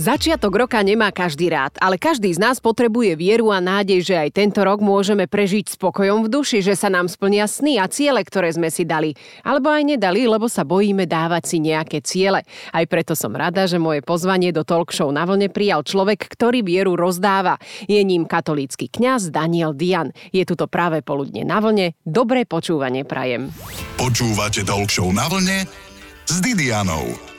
Začiatok roka nemá každý rád, ale každý z nás potrebuje vieru a nádej, že aj tento rok môžeme prežiť spokojom v duši, že sa nám splnia sny a ciele, ktoré sme si dali. Alebo aj nedali, lebo sa bojíme dávať si nejaké ciele. Aj preto som rada, že moje pozvanie do talk show na vlne prijal človek, ktorý vieru rozdáva. Je ním katolícky kňaz Daniel Dian. Je tuto práve poludne na vlne. Dobré počúvanie prajem. Počúvate talk show na vlne s Didianou.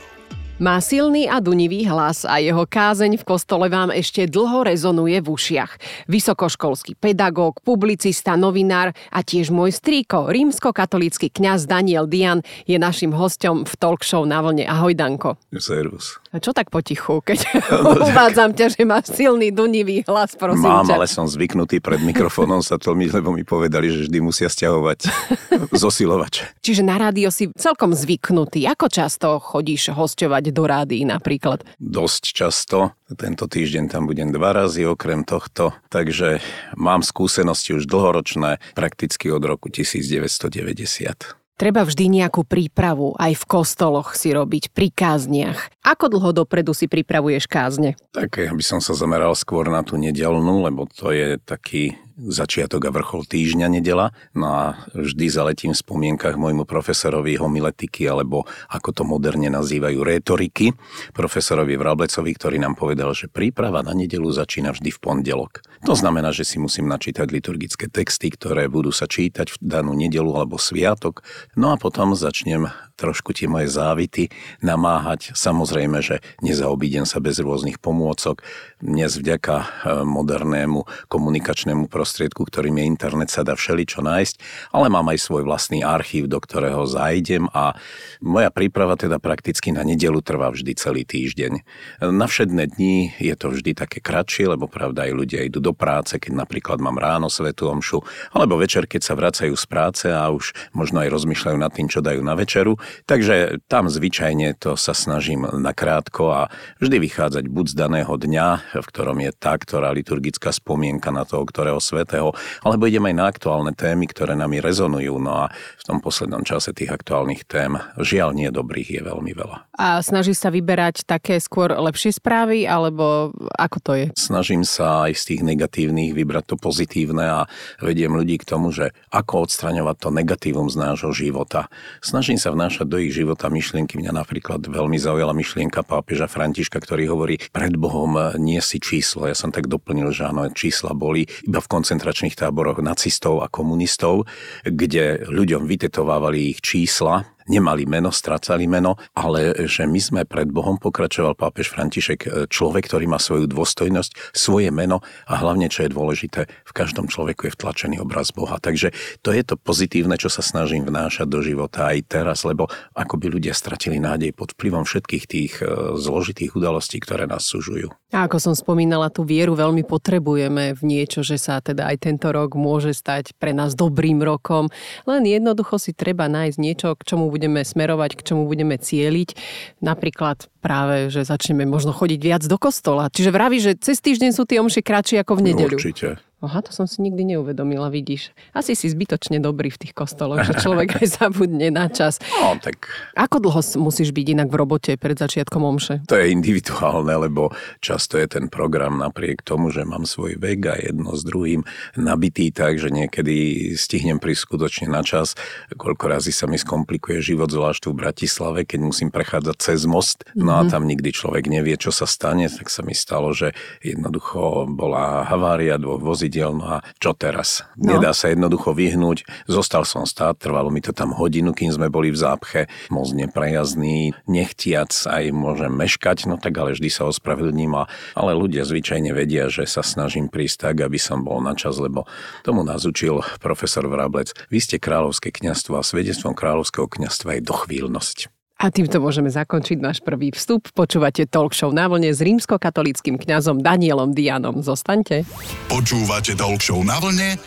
Má silný a dunivý hlas a jeho kázeň v kostole vám ešte dlho rezonuje v ušiach. Vysokoškolský pedagóg, publicista, novinár a tiež môj strýko, rímsko-katolícky kňaz Daniel Dian je našim hostom v talk show na vlne. Ahoj Danko. Servus. A čo tak potichu, keď uvádzam ťa, že máš silný dunivý hlas, prosím Mám, ťa. ale som zvyknutý pred mikrofónom sa tlmiť, lebo mi povedali, že vždy musia stiahovať zosilovač. Čiže na rádio si celkom zvyknutý. Ako často chodíš hosťovať do rádií napríklad? Dosť často. Tento týždeň tam budem dva razy okrem tohto. Takže mám skúsenosti už dlhoročné, prakticky od roku 1990. Treba vždy nejakú prípravu aj v kostoloch si robiť, pri kázniach. Ako dlho dopredu si pripravuješ kázne? Tak ja by som sa zameral skôr na tú nedelnú, lebo to je taký začiatok a vrchol týždňa nedela. No a vždy zaletím v spomienkach môjmu profesorovi homiletiky, alebo ako to moderne nazývajú rétoriky, profesorovi Vrablecovi, ktorý nám povedal, že príprava na nedelu začína vždy v pondelok. To znamená, že si musím načítať liturgické texty, ktoré budú sa čítať v danú nedelu alebo sviatok. No a potom začnem trošku tie moje závity namáhať. Samozrejme, že nezaobídem sa bez rôznych pomôcok. Dnes vďaka e, modernému komunikačnému prostriedku, ktorým je internet, sa dá všeličo nájsť, ale mám aj svoj vlastný archív, do ktorého zajdem a moja príprava teda prakticky na nedelu trvá vždy celý týždeň. Na všedné dni je to vždy také kratšie, lebo pravda aj ľudia idú do práce, keď napríklad mám ráno svetú omšu, alebo večer, keď sa vracajú z práce a už možno aj rozmýšľajú nad tým, čo dajú na večeru. Takže tam zvyčajne to sa snažím nakrátko a vždy vychádzať buď z daného dňa, v ktorom je tá, ktorá liturgická spomienka na toho, ktorého svetého, alebo idem aj na aktuálne témy, ktoré nami rezonujú. No a v tom poslednom čase tých aktuálnych tém, žiaľ nie dobrých, je veľmi veľa. A snaží sa vyberať také skôr lepšie správy, alebo ako to je? Snažím sa aj z tých negatívnych vybrať to pozitívne a vediem ľudí k tomu, že ako odstraňovať to negatívum z nášho života. Snažím sa vnášať vnášať do ich života myšlienky. Mňa napríklad veľmi zaujala myšlienka pápeža Františka, ktorý hovorí, pred Bohom nie si číslo. Ja som tak doplnil, že áno, čísla boli iba v koncentračných táboroch nacistov a komunistov, kde ľuďom vytetovávali ich čísla nemali meno, stracali meno, ale že my sme pred Bohom, pokračoval pápež František, e, človek, ktorý má svoju dôstojnosť, svoje meno a hlavne, čo je dôležité, v každom človeku je vtlačený obraz Boha. Takže to je to pozitívne, čo sa snažím vnášať do života aj teraz, lebo ako by ľudia stratili nádej pod vplyvom všetkých tých e, zložitých udalostí, ktoré nás súžujú. A ako som spomínala, tú vieru veľmi potrebujeme v niečo, že sa teda aj tento rok môže stať pre nás dobrým rokom. Len jednoducho si treba nájsť niečo, k čomu budeme smerovať, k čomu budeme cieliť. Napríklad práve, že začneme možno chodiť viac do kostola. Čiže vraví, že cez týždeň sú tie omše kratšie ako v nedeľu. Určite. Aha, to som si nikdy neuvedomila, vidíš. Asi si zbytočne dobrý v tých kostoloch, že človek aj zabudne na čas. No, tak... Ako dlho musíš byť inak v robote pred začiatkom omše? To je individuálne, lebo často je ten program napriek tomu, že mám svoj vek a jedno s druhým nabitý tak, že niekedy stihnem prísť skutočne na čas. Koľko razy sa mi skomplikuje život, zvlášť v Bratislave, keď musím prechádzať cez most. No a mhm. tam nikdy človek nevie, čo sa stane, tak sa mi stalo, že jednoducho bola havária dvoch vozidel vozidiel, no a čo teraz? No. Nedá sa jednoducho vyhnúť. Zostal som stáť, trvalo mi to tam hodinu, kým sme boli v zápche. Most neprejazný, nechtiac aj môžem meškať, no tak ale vždy sa ospravedlním. A, ale ľudia zvyčajne vedia, že sa snažím prísť tak, aby som bol na čas, lebo tomu nás učil profesor Vrablec. Vy ste kráľovské kňastvo a svedectvom kráľovského kňastva je dochvíľnosť. A týmto môžeme zakončiť náš prvý vstup. Počúvate talk show na vlne s rímskokatolickým kňazom Danielom Dianom. Zostaňte. Počúvate talk show na vlne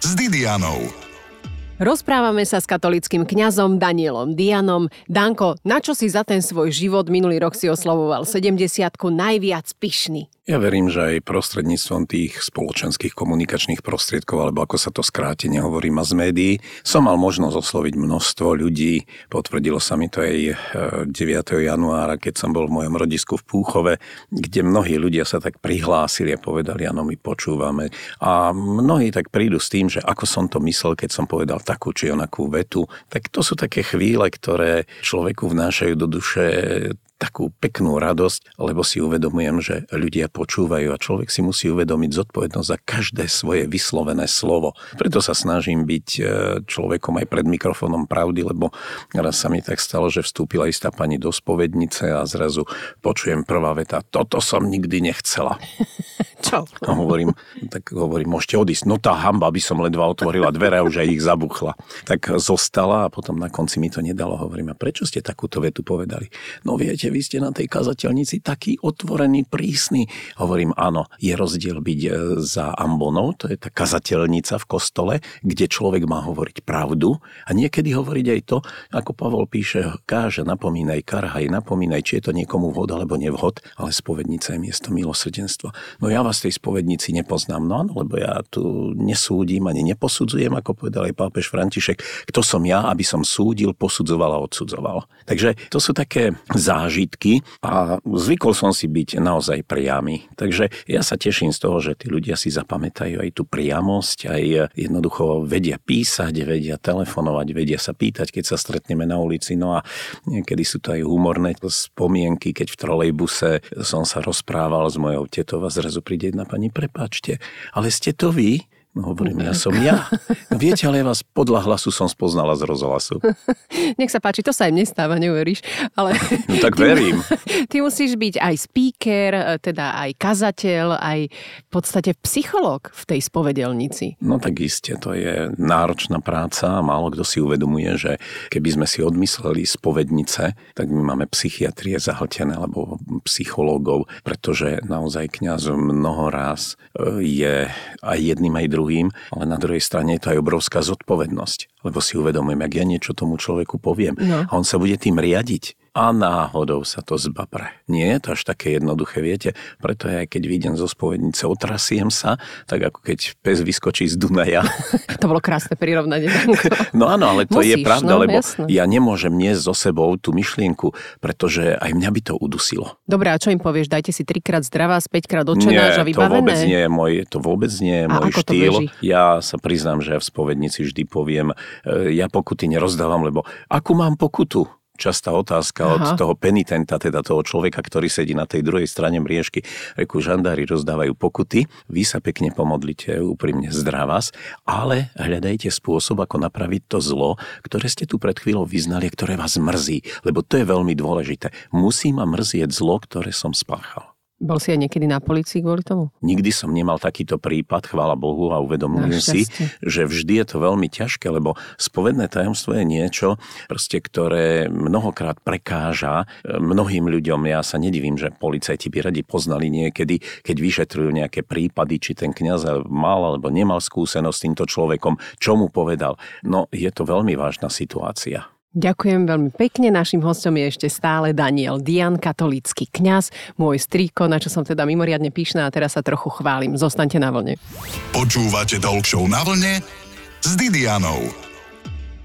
s Didianou. Rozprávame sa s katolickým kňazom Danielom Dianom. Danko, na čo si za ten svoj život minulý rok si oslavoval 70 najviac pyšný? Ja verím, že aj prostredníctvom tých spoločenských komunikačných prostriedkov, alebo ako sa to skrátene hovorí, z médií, som mal možnosť osloviť množstvo ľudí. Potvrdilo sa mi to aj 9. E, januára, keď som bol v mojom rodisku v Púchove, kde mnohí ľudia sa tak prihlásili a povedali, áno, my počúvame. A mnohí tak prídu s tým, že ako som to myslel, keď som povedal takú či onakú vetu. Tak to sú také chvíle, ktoré človeku vnášajú do duše takú peknú radosť, lebo si uvedomujem, že ľudia počúvajú a človek si musí uvedomiť zodpovednosť za každé svoje vyslovené slovo. Preto sa snažím byť e, človekom aj pred mikrofónom pravdy, lebo raz sa mi tak stalo, že vstúpila istá pani do spovednice a zrazu počujem prvá veta, toto som nikdy nechcela. Čo? A hovorím, tak hovorím, môžete odísť. No tá hamba by som ledva otvorila dvere a už aj ich zabuchla. Tak zostala a potom na konci mi to nedalo. Hovorím, a prečo ste takúto vetu povedali? No viete, vy ste na tej kazateľnici taký otvorený, prísny. Hovorím, áno, je rozdiel byť e, za ambonou, to je tá kazateľnica v kostole, kde človek má hovoriť pravdu a niekedy hovoriť aj to, ako Pavol píše, káže, napomínaj, karhaj, napomínaj, či je to niekomu vhod alebo nevhod, ale spovednica je miesto milosrdenstva. No ja vás tej spovednici nepoznám, no áno, lebo ja tu nesúdim ani neposudzujem, ako povedal aj pápež František, kto som ja, aby som súdil, posudzoval a odsudzoval. Takže to sú také zážitky, zážitky a zvykol som si byť naozaj priamy. Takže ja sa teším z toho, že tí ľudia si zapamätajú aj tú priamosť, aj jednoducho vedia písať, vedia telefonovať, vedia sa pýtať, keď sa stretneme na ulici. No a niekedy sú to aj humorné spomienky, keď v trolejbuse som sa rozprával s mojou tetou a zrazu príde jedna pani, prepáčte, ale ste to vy? No hovorím, ja som ja. Viete, ale ja vás podľa hlasu som spoznala z rozhlasu. Nech sa páči, to sa im nestáva, neuveríš. Ale no tak verím. Ty musíš byť aj speaker, teda aj kazateľ, aj v podstate psychológ v tej spovedelnici. No tak iste, to je náročná práca a málo kto si uvedomuje, že keby sme si odmysleli spovednice, tak my máme psychiatrie zahltené alebo psychológov, pretože naozaj kňaz mnoho raz e, je aj jedným aj druhým druhým, ale na druhej strane je to aj obrovská zodpovednosť, lebo si uvedomujem, ak ja niečo tomu človeku poviem no. a on sa bude tým riadiť, a náhodou sa to zbapre. Nie je to až také jednoduché, viete, preto aj keď vidím zo spovednice, otrasiem sa, tak ako keď pes vyskočí z Dunaja. to bolo krásne prirovnanie. no áno, ale to Musíš, je pravda, no, lebo jasno. ja nemôžem niesť so sebou tú myšlienku, pretože aj mňa by to udusilo. Dobre, a čo im povieš? Dajte si trikrát zdravá, späťkrát očenáš a vybavené? to vôbec nie je môj, to vôbec nie je môj štýl. Ja sa priznám, že ja v spovednici vždy poviem, e, ja pokuty nerozdávam, lebo akú mám pokutu? Častá otázka Aha. od toho penitenta, teda toho človeka, ktorý sedí na tej druhej strane mriežky. Reku, žandári rozdávajú pokuty, vy sa pekne pomodlite, úprimne zdravás, ale hľadajte spôsob, ako napraviť to zlo, ktoré ste tu pred chvíľou vyznali, ktoré vás mrzí, lebo to je veľmi dôležité. Musí ma mrzieť zlo, ktoré som spáchal. Bol si aj niekedy na policii kvôli tomu? Nikdy som nemal takýto prípad, chvála Bohu, a uvedomujem si, že vždy je to veľmi ťažké, lebo spovedné tajomstvo je niečo, proste, ktoré mnohokrát prekáža e, mnohým ľuďom. Ja sa nedivím, že policajti by radi poznali niekedy, keď vyšetrujú nejaké prípady, či ten kňaz mal alebo nemal skúsenosť s týmto človekom, čo mu povedal. No, je to veľmi vážna situácia. Ďakujem veľmi pekne. Našim hostom je ešte stále Daniel Dian, katolícky kňaz, môj strýko, na čo som teda mimoriadne pyšná a teraz sa trochu chválim. Zostaňte na vlne. Počúvate Talk na vlne s Didianou.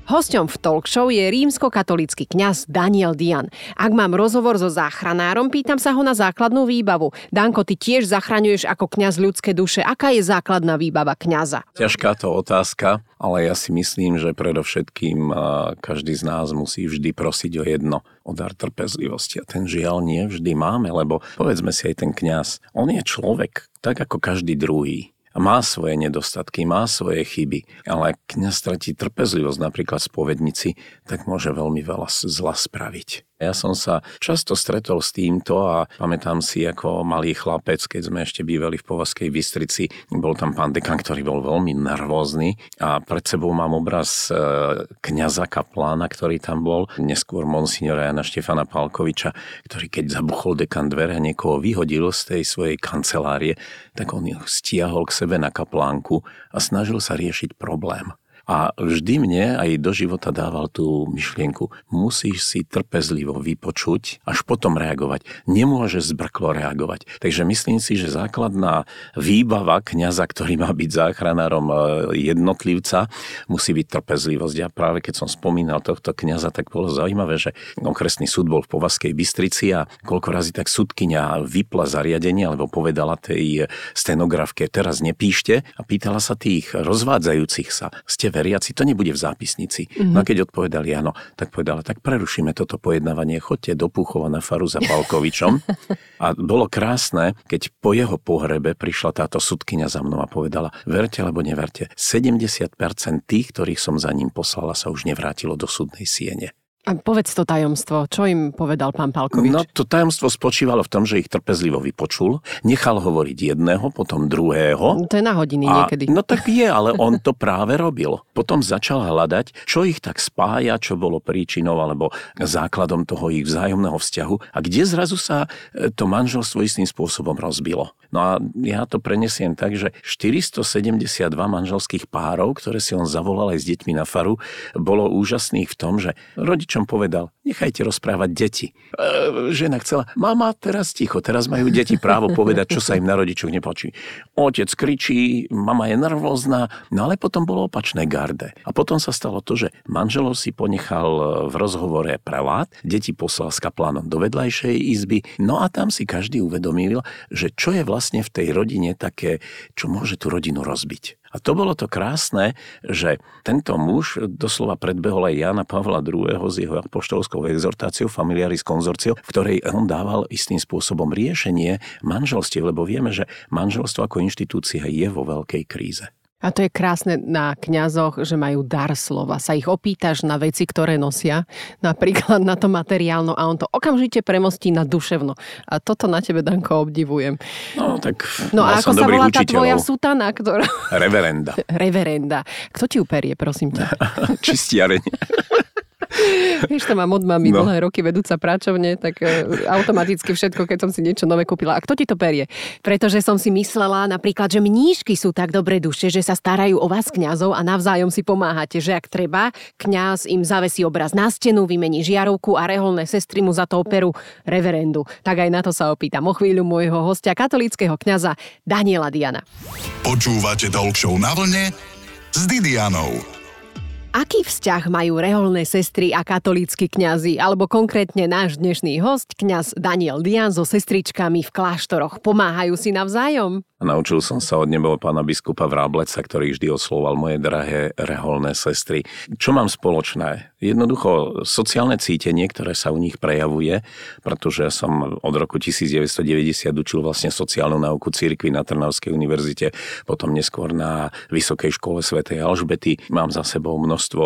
Hosťom v talk show je rímsko-katolický kňaz Daniel Dian. Ak mám rozhovor so záchranárom, pýtam sa ho na základnú výbavu. Danko, ty tiež zachraňuješ ako kňaz ľudské duše. Aká je základná výbava kňaza? Ťažká to otázka, ale ja si myslím, že predovšetkým každý z nás musí vždy prosiť o jedno, o dar trpezlivosti. A ten žiaľ nie vždy máme, lebo povedzme si aj ten kňaz, on je človek, tak ako každý druhý má svoje nedostatky, má svoje chyby, ale ak kniaz stratí trpezlivosť napríklad spovednici, tak môže veľmi veľa zla spraviť. Ja som sa často stretol s týmto a pamätám si ako malý chlapec, keď sme ešte bývali v Povazkej Bystrici, bol tam pán dekan, ktorý bol veľmi nervózny a pred sebou mám obraz e, kňaza kaplána, ktorý tam bol, neskôr monsignora Jana Štefana Palkoviča, ktorý keď zabuchol dekan dvere a niekoho vyhodil z tej svojej kancelárie, tak on ho stiahol k sebe na kaplánku a snažil sa riešiť problém. A vždy mne aj do života dával tú myšlienku, musíš si trpezlivo vypočuť, až potom reagovať. Nemôže zbrklo reagovať. Takže myslím si, že základná výbava kňaza, ktorý má byť záchranárom e, jednotlivca, musí byť trpezlivosť. A práve keď som spomínal tohto kňaza, tak bolo zaujímavé, že okresný súd bol v Povaskej Bystrici a koľko razy tak súdkynia vypla zariadenie, alebo povedala tej stenografke, teraz nepíšte a pýtala sa tých rozvádzajúcich sa, ste veriaci, to nebude v zápisnici. Mm-hmm. No a keď odpovedali áno, tak povedala, tak prerušíme toto pojednávanie, chodte do Púchova na faru za Palkovičom. a bolo krásne, keď po jeho pohrebe prišla táto sudkynia za mnou a povedala, verte alebo neverte, 70% tých, ktorých som za ním poslala, sa už nevrátilo do súdnej siene. A povedz to tajomstvo, čo im povedal pán Palkovič? No to tajomstvo spočívalo v tom, že ich trpezlivo vypočul, nechal hovoriť jedného, potom druhého. To je na hodiny a, niekedy. No tak je, ale on to práve robil. Potom začal hľadať, čo ich tak spája, čo bolo príčinou alebo základom toho ich vzájomného vzťahu a kde zrazu sa e, to manželstvo istým spôsobom rozbilo. No a ja to prenesiem tak, že 472 manželských párov, ktoré si on zavolal aj s deťmi na faru, bolo úžasných v tom, že rodičom povedal, nechajte rozprávať deti. E, žena chcela, mama, teraz ticho, teraz majú deti právo povedať, čo sa im na rodičoch nepočí. Otec kričí, mama je nervózna, no ale potom bolo opačné garde. A potom sa stalo to, že manželov si ponechal v rozhovore prelát, deti poslal s kaplánom do vedľajšej izby, no a tam si každý uvedomil, že čo je vlastne v tej rodine také, čo môže tú rodinu rozbiť. A to bolo to krásne, že tento muž doslova predbehol aj Jana Pavla II. s jeho apoštolskou exhortáciou Familiaris Consortio, v ktorej on dával istým spôsobom riešenie manželstiev, lebo vieme, že manželstvo ako inštitúcia je vo veľkej kríze. A to je krásne na kňazoch, že majú dar slova. Sa ich opýtaš na veci, ktoré nosia, napríklad na to materiálno a on to okamžite premostí na duševno. A toto na tebe, Danko, obdivujem. No, tak No a ako sa volá tá tvoja sutana? Ktorá... Reverenda. Reverenda. Kto ti uperie, prosím ťa? Čistiareň. Vieš, to mám od mami no. dlhé roky vedúca práčovne, tak e, automaticky všetko, keď som si niečo nové kúpila. A kto ti to perie? Pretože som si myslela napríklad, že mníšky sú tak dobre duše, že sa starajú o vás kňazov a navzájom si pomáhate, že ak treba, kňaz im zavesí obraz na stenu, vymení žiarovku a reholné sestry mu za to operu reverendu. Tak aj na to sa opýtam o chvíľu môjho hostia, katolického kňaza Daniela Diana. Počúvate Talk na vlne s Didianou. Aký vzťah majú reholné sestry a katolícky kňazi, alebo konkrétne náš dnešný host, kňaz Daniel Dian so sestričkami v kláštoroch, pomáhajú si navzájom? Naučil som sa od nebo pána biskupa Vrábleca, ktorý vždy osloval moje drahé reholné sestry. Čo mám spoločné? Jednoducho sociálne cítenie, ktoré sa u nich prejavuje, pretože som od roku 1990 učil vlastne sociálnu nauku cirkvi na Trnavskej univerzite, potom neskôr na Vysokej škole svätej Alžbety. Mám za sebou množstvo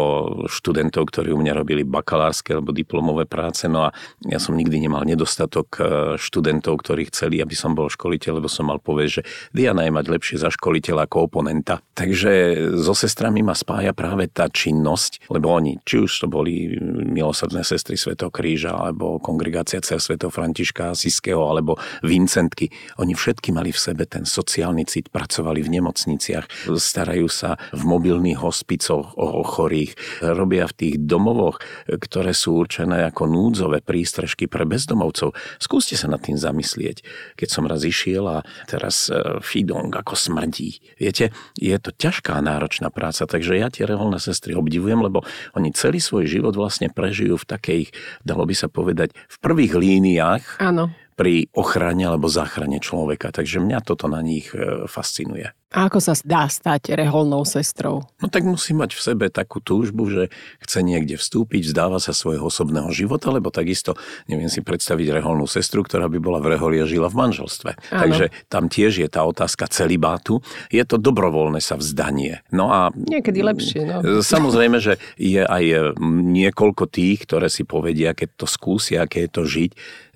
študentov, ktorí u mňa robili bakalárske alebo diplomové práce, no a ja som nikdy nemal nedostatok eh, študentov, ktorí chceli, aby som bol školiteľ, lebo som mal povedať, že Diana je mať lepšie za školiteľa ako oponenta. Takže so sestrami ma spája práve tá činnosť, lebo oni, či už to boli milosrdné sestry Svetého kríža, alebo kongregácia Cer Svetého Františka Asiského, alebo Vincentky, oni všetky mali v sebe ten sociálny cit, pracovali v nemocniciach, starajú sa v mobilných hospicoch o chorých, robia v tých domovoch, ktoré sú určené ako núdzové prístrežky pre bezdomovcov. Skúste sa nad tým zamyslieť. Keď som raz išiel a teraz e, Fidong, ako smrdí. Viete, je to ťažká náročná práca, takže ja tie reholné sestry obdivujem, lebo oni celý svoj život vlastne prežijú v takej, dalo by sa povedať, v prvých líniách. Áno pri ochrane alebo záchrane človeka. Takže mňa toto na nich e, fascinuje. A ako sa dá stať reholnou sestrou? No tak musí mať v sebe takú túžbu, že chce niekde vstúpiť, vzdáva sa svojho osobného života, lebo takisto neviem si predstaviť reholnú sestru, ktorá by bola v reholi a žila v manželstve. Áno. Takže tam tiež je tá otázka celibátu. Je to dobrovoľné sa vzdanie. No a... Niekedy lepšie, no. Samozrejme, že je aj niekoľko tých, ktoré si povedia, keď to skúsia, aké je to žiť,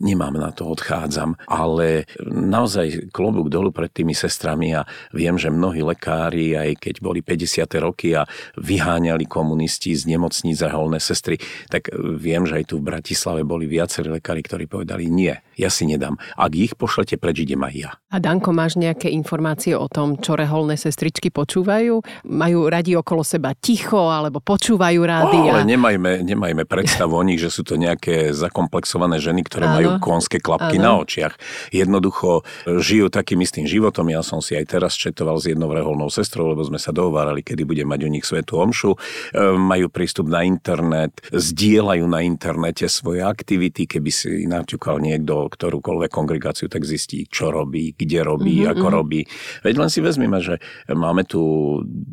nemám na to, odchádzam. Ale naozaj klobúk dolu pred tými sestrami a viem, že že mnohí lekári, aj keď boli 50. roky a vyháňali komunisti z nemocníc a holné sestry, tak viem, že aj tu v Bratislave boli viacerí lekári, ktorí povedali nie. Ja si nedám. Ak ich pošlete preč, idem aj ja. A Danko, máš nejaké informácie o tom, čo reholné sestričky počúvajú? Majú radi okolo seba ticho, alebo počúvajú rádia? O, ale nemajme, nemajme predstavu o nich, že sú to nejaké zakomplexované ženy, ktoré áno, majú konské klapky áno. na očiach. Jednoducho žijú takým istým životom. Ja som si aj teraz četoval s jednou reholnou sestrou, lebo sme sa dohovárali, kedy bude mať u nich svetú omšu. E, majú prístup na internet, zdieľajú na internete svoje aktivity. Keby si naťukal niekto ktorúkoľvek kongregáciu, tak zistí, čo robí, kde robí, mm-hmm. ako mhm. robí. Veď len si vezmeme, že máme tu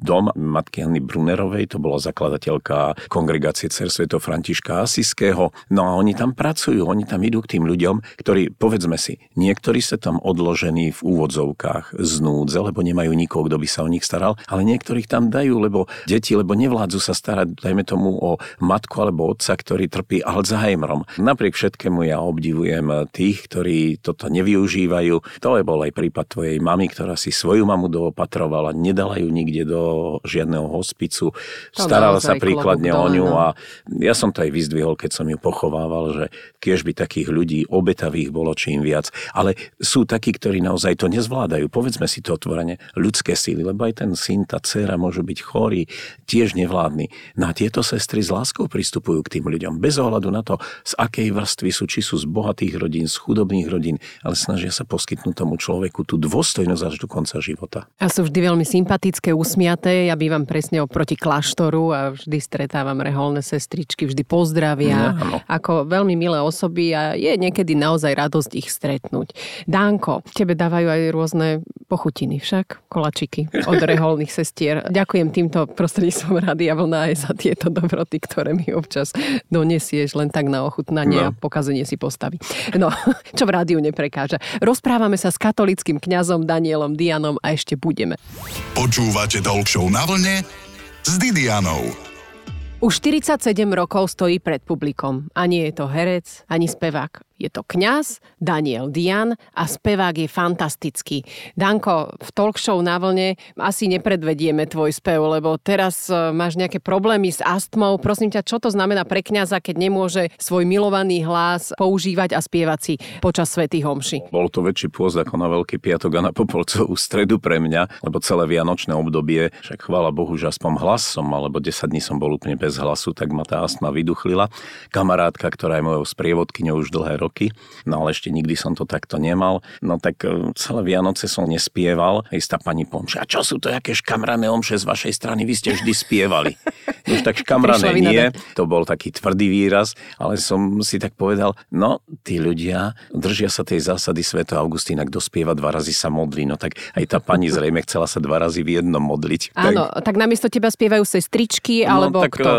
dom matky Anny Brunerovej, to bola zakladateľka kongregácie Cer Sveto Františka Asiského. No a oni tam pracujú, oni tam idú k tým ľuďom, ktorí, povedzme si, niektorí sa tam odložení v úvodzovkách z núdze, lebo nemajú nikoho, kto by sa o nich staral, ale niektorých tam dajú, lebo deti, lebo nevládzu sa starať, dajme tomu, o matku alebo otca, ktorý trpí Alzheimerom. Napriek všetkému ja obdivujem tých, ktorí toto nevyužívajú. To je bol aj prípad tvojej mamy, ktorá si svoju mamu doopatrovala, nedala ju nikde do žiadneho hospicu, starala sa príkladne o ňu no. a ja som to aj vyzdvihol, keď som ju pochovával, že kiež by takých ľudí obetavých bolo čím viac. Ale sú takí, ktorí naozaj to nezvládajú. Povedzme si to otvorene, ľudské síly, lebo aj ten syn, tá dcera môžu byť chorí, tiež nevládni. Na no tieto sestry s láskou pristupujú k tým ľuďom, bez ohľadu na to, z akej vrstvy sú, či sú z bohatých rodín, z chudobných rodín, ale snažia sa poskytnúť tomu človeku tú dôstojnosť až do konca života. A sú vždy veľmi sympatické, usmiaté. Ja bývam presne oproti kláštoru a vždy stretávam reholné sestričky, vždy pozdravia no, ako veľmi milé osoby a je niekedy naozaj radosť ich stretnúť. Dánko, tebe dávajú aj rôzne pochutiny však, kolačiky od reholných sestier. Ďakujem týmto prostredníctvom Rady a Vlna aj za tieto dobroty, ktoré mi občas donesieš len tak na ochutnanie no. a pokazenie si postavy. No, čo v rádiu neprekáža. Rozprávame sa s katolickým kňazom Danielom Dianom a ešte budeme. Počúvate Talk na vlne s Didianou. Už 47 rokov stojí pred publikom. A nie je to herec, ani spevák. Je to kňaz Daniel Dian a spevák je fantastický. Danko, v talk show na vlne asi nepredvedieme tvoj spev, lebo teraz e, máš nejaké problémy s astmou. Prosím ťa, čo to znamená pre kňaza, keď nemôže svoj milovaný hlas používať a spievať si počas svätých homší? Bol to väčší pôzd ako na Veľký piatok a na Popolcovú stredu pre mňa, lebo celé vianočné obdobie, však chvála Bohu, že aspoň hlas alebo 10 dní som bol úplne bez hlasu, tak ma tá astma vyduchlila. Kamarátka, ktorá je mojou sprievodkyňou už dlhé roky, no ale ešte nikdy som to takto nemal. No tak e, celé Vianoce som nespieval. Istá pani pomše, a čo sú to jaké škamrané omše z vašej strany? Vy ste vždy spievali. Už tak škamrané nie, to bol taký tvrdý výraz, ale som si tak povedal, no tí ľudia držia sa tej zásady Sveto Augustína, kto spieva dva razy sa modlí, no tak aj tá pani zrejme chcela sa dva razy v jednom modliť. Áno, tak, tak namiesto teba spievajú sestričky, no, alebo no, tak kto? E,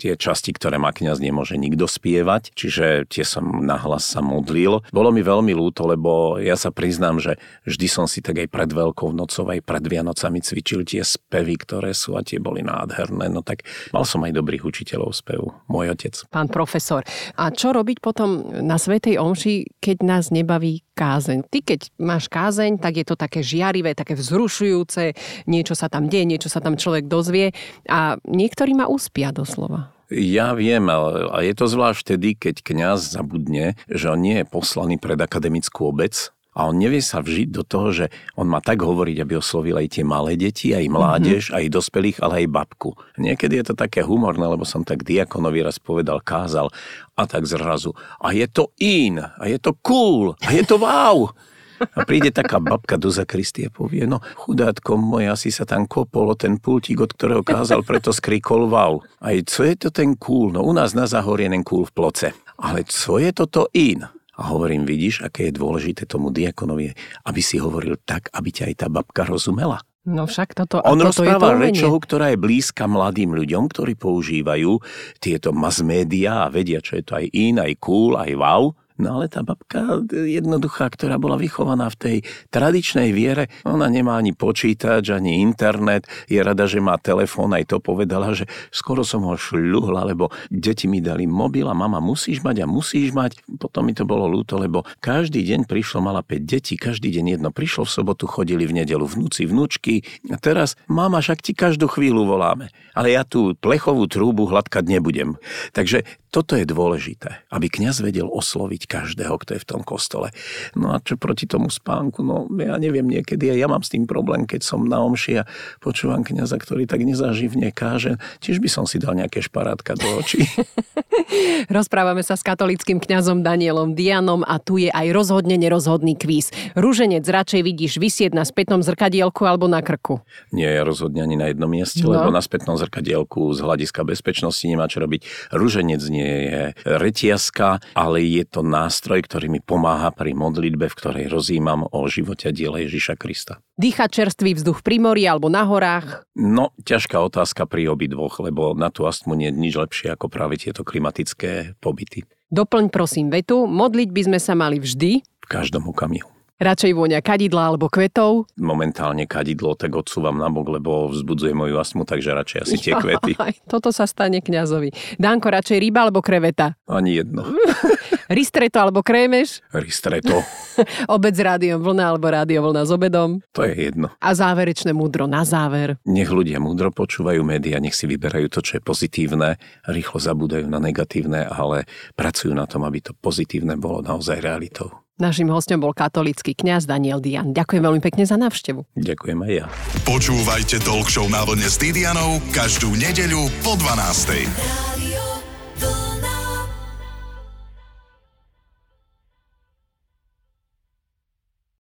tie časti, ktoré má kniaz, nemôže nikto spievať, čiže tie som nahlas sa modlil. Bolo mi veľmi ľúto, lebo ja sa priznám, že vždy som si tak aj pred Veľkou nocou, aj pred Vianocami cvičil tie spevy, ktoré sú a tie boli nádherné. No tak mal som aj dobrých učiteľov spevu, môj otec. Pán profesor, a čo robiť potom na Svetej Omši, keď nás nebaví kázeň? Ty, keď máš kázeň, tak je to také žiarivé, také vzrušujúce, niečo sa tam deje, niečo sa tam človek dozvie a niektorí ma uspia doslova. Ja viem, a je to zvlášť vtedy, keď kňaz zabudne, že on nie je poslaný pred akademickú obec, a on nevie sa vžiť do toho, že on má tak hovoriť, aby oslovil aj tie malé deti, aj mládež, mm-hmm. aj dospelých, ale aj babku. Niekedy je to také humorné, lebo som tak diakonovi raz povedal, kázal a tak zrazu. A je to in, a je to cool, a je to wow. A príde taká babka do zakristie a povie, no chudátko moje, asi sa tam kopol o ten pultík, od ktorého kázal, preto skrikol wow. Aj co je to ten kúl? No u nás na Zahorie ten kúl v ploce. Ale co je toto in? A hovorím, vidíš, aké je dôležité tomu diakonovi, aby si hovoril tak, aby ťa aj tá babka rozumela. No však toto... On toto rozpráva rečohu, ktorá je blízka mladým ľuďom, ktorí používajú tieto mass media a vedia, čo je to aj in, aj cool, aj wow. No ale tá babka jednoduchá, ktorá bola vychovaná v tej tradičnej viere, ona nemá ani počítač, ani internet, je rada, že má telefón, aj to povedala, že skoro som ho šľuhla, lebo deti mi dali mobil a mama musíš mať a musíš mať. Potom mi to bolo ľúto, lebo každý deň prišlo, mala 5 detí, každý deň jedno prišlo v sobotu, chodili v nedelu vnúci, vnúčky. A teraz, mama, však ti každú chvíľu voláme. Ale ja tú plechovú trúbu hladkať nebudem. Takže toto je dôležité, aby kňaz vedel osloviť každého, kto je v tom kostole. No a čo proti tomu spánku? No ja neviem, niekedy ja mám s tým problém, keď som na omši a počúvam kniaza, ktorý tak nezaživne káže. Tiež by som si dal nejaké šparátka do očí. Rozprávame sa s katolickým kňazom Danielom Dianom a tu je aj rozhodne nerozhodný kvíz. Rúženec radšej vidíš vysieť na spätnom zrkadielku alebo na krku? Nie je rozhodne ani na jednom mieste, no. lebo na spätnom zrkadielku z hľadiska bezpečnosti nemá čo robiť. Rúženec nie je retiaska, ale je to nástroj, ktorý mi pomáha pri modlitbe, v ktorej rozímam o živote a diele Ježiša Krista. Dýchať čerstvý vzduch pri mori alebo na horách? No, ťažká otázka pri obidvoch, lebo na tú astmu nie je nič lepšie ako práve tieto klimatické pobyty. Doplň prosím vetu, modliť by sme sa mali vždy. V každom okamihu. Radšej vôňa kadidla alebo kvetov? Momentálne kadidlo tak odsúvam nabok, lebo vzbudzuje moju astmu, takže radšej asi tie kvety. Toto sa stane kňazovi. Dánko, radšej ryba alebo kreveta? Ani jedno. Ristreto alebo krémeš? Ristreto. Obed s rádiom vlna alebo rádio vlna s obedom? To je jedno. A záverečné múdro na záver? Nech ľudia múdro počúvajú médiá, nech si vyberajú to, čo je pozitívne, rýchlo zabúdajú na negatívne, ale pracujú na tom, aby to pozitívne bolo naozaj realitou. Našim hostom bol katolický kňaz Daniel Dian. Ďakujem veľmi pekne za návštevu. Ďakujem aj ja. Počúvajte Talk Show na vlne s Didianou každú nedeľu po 12.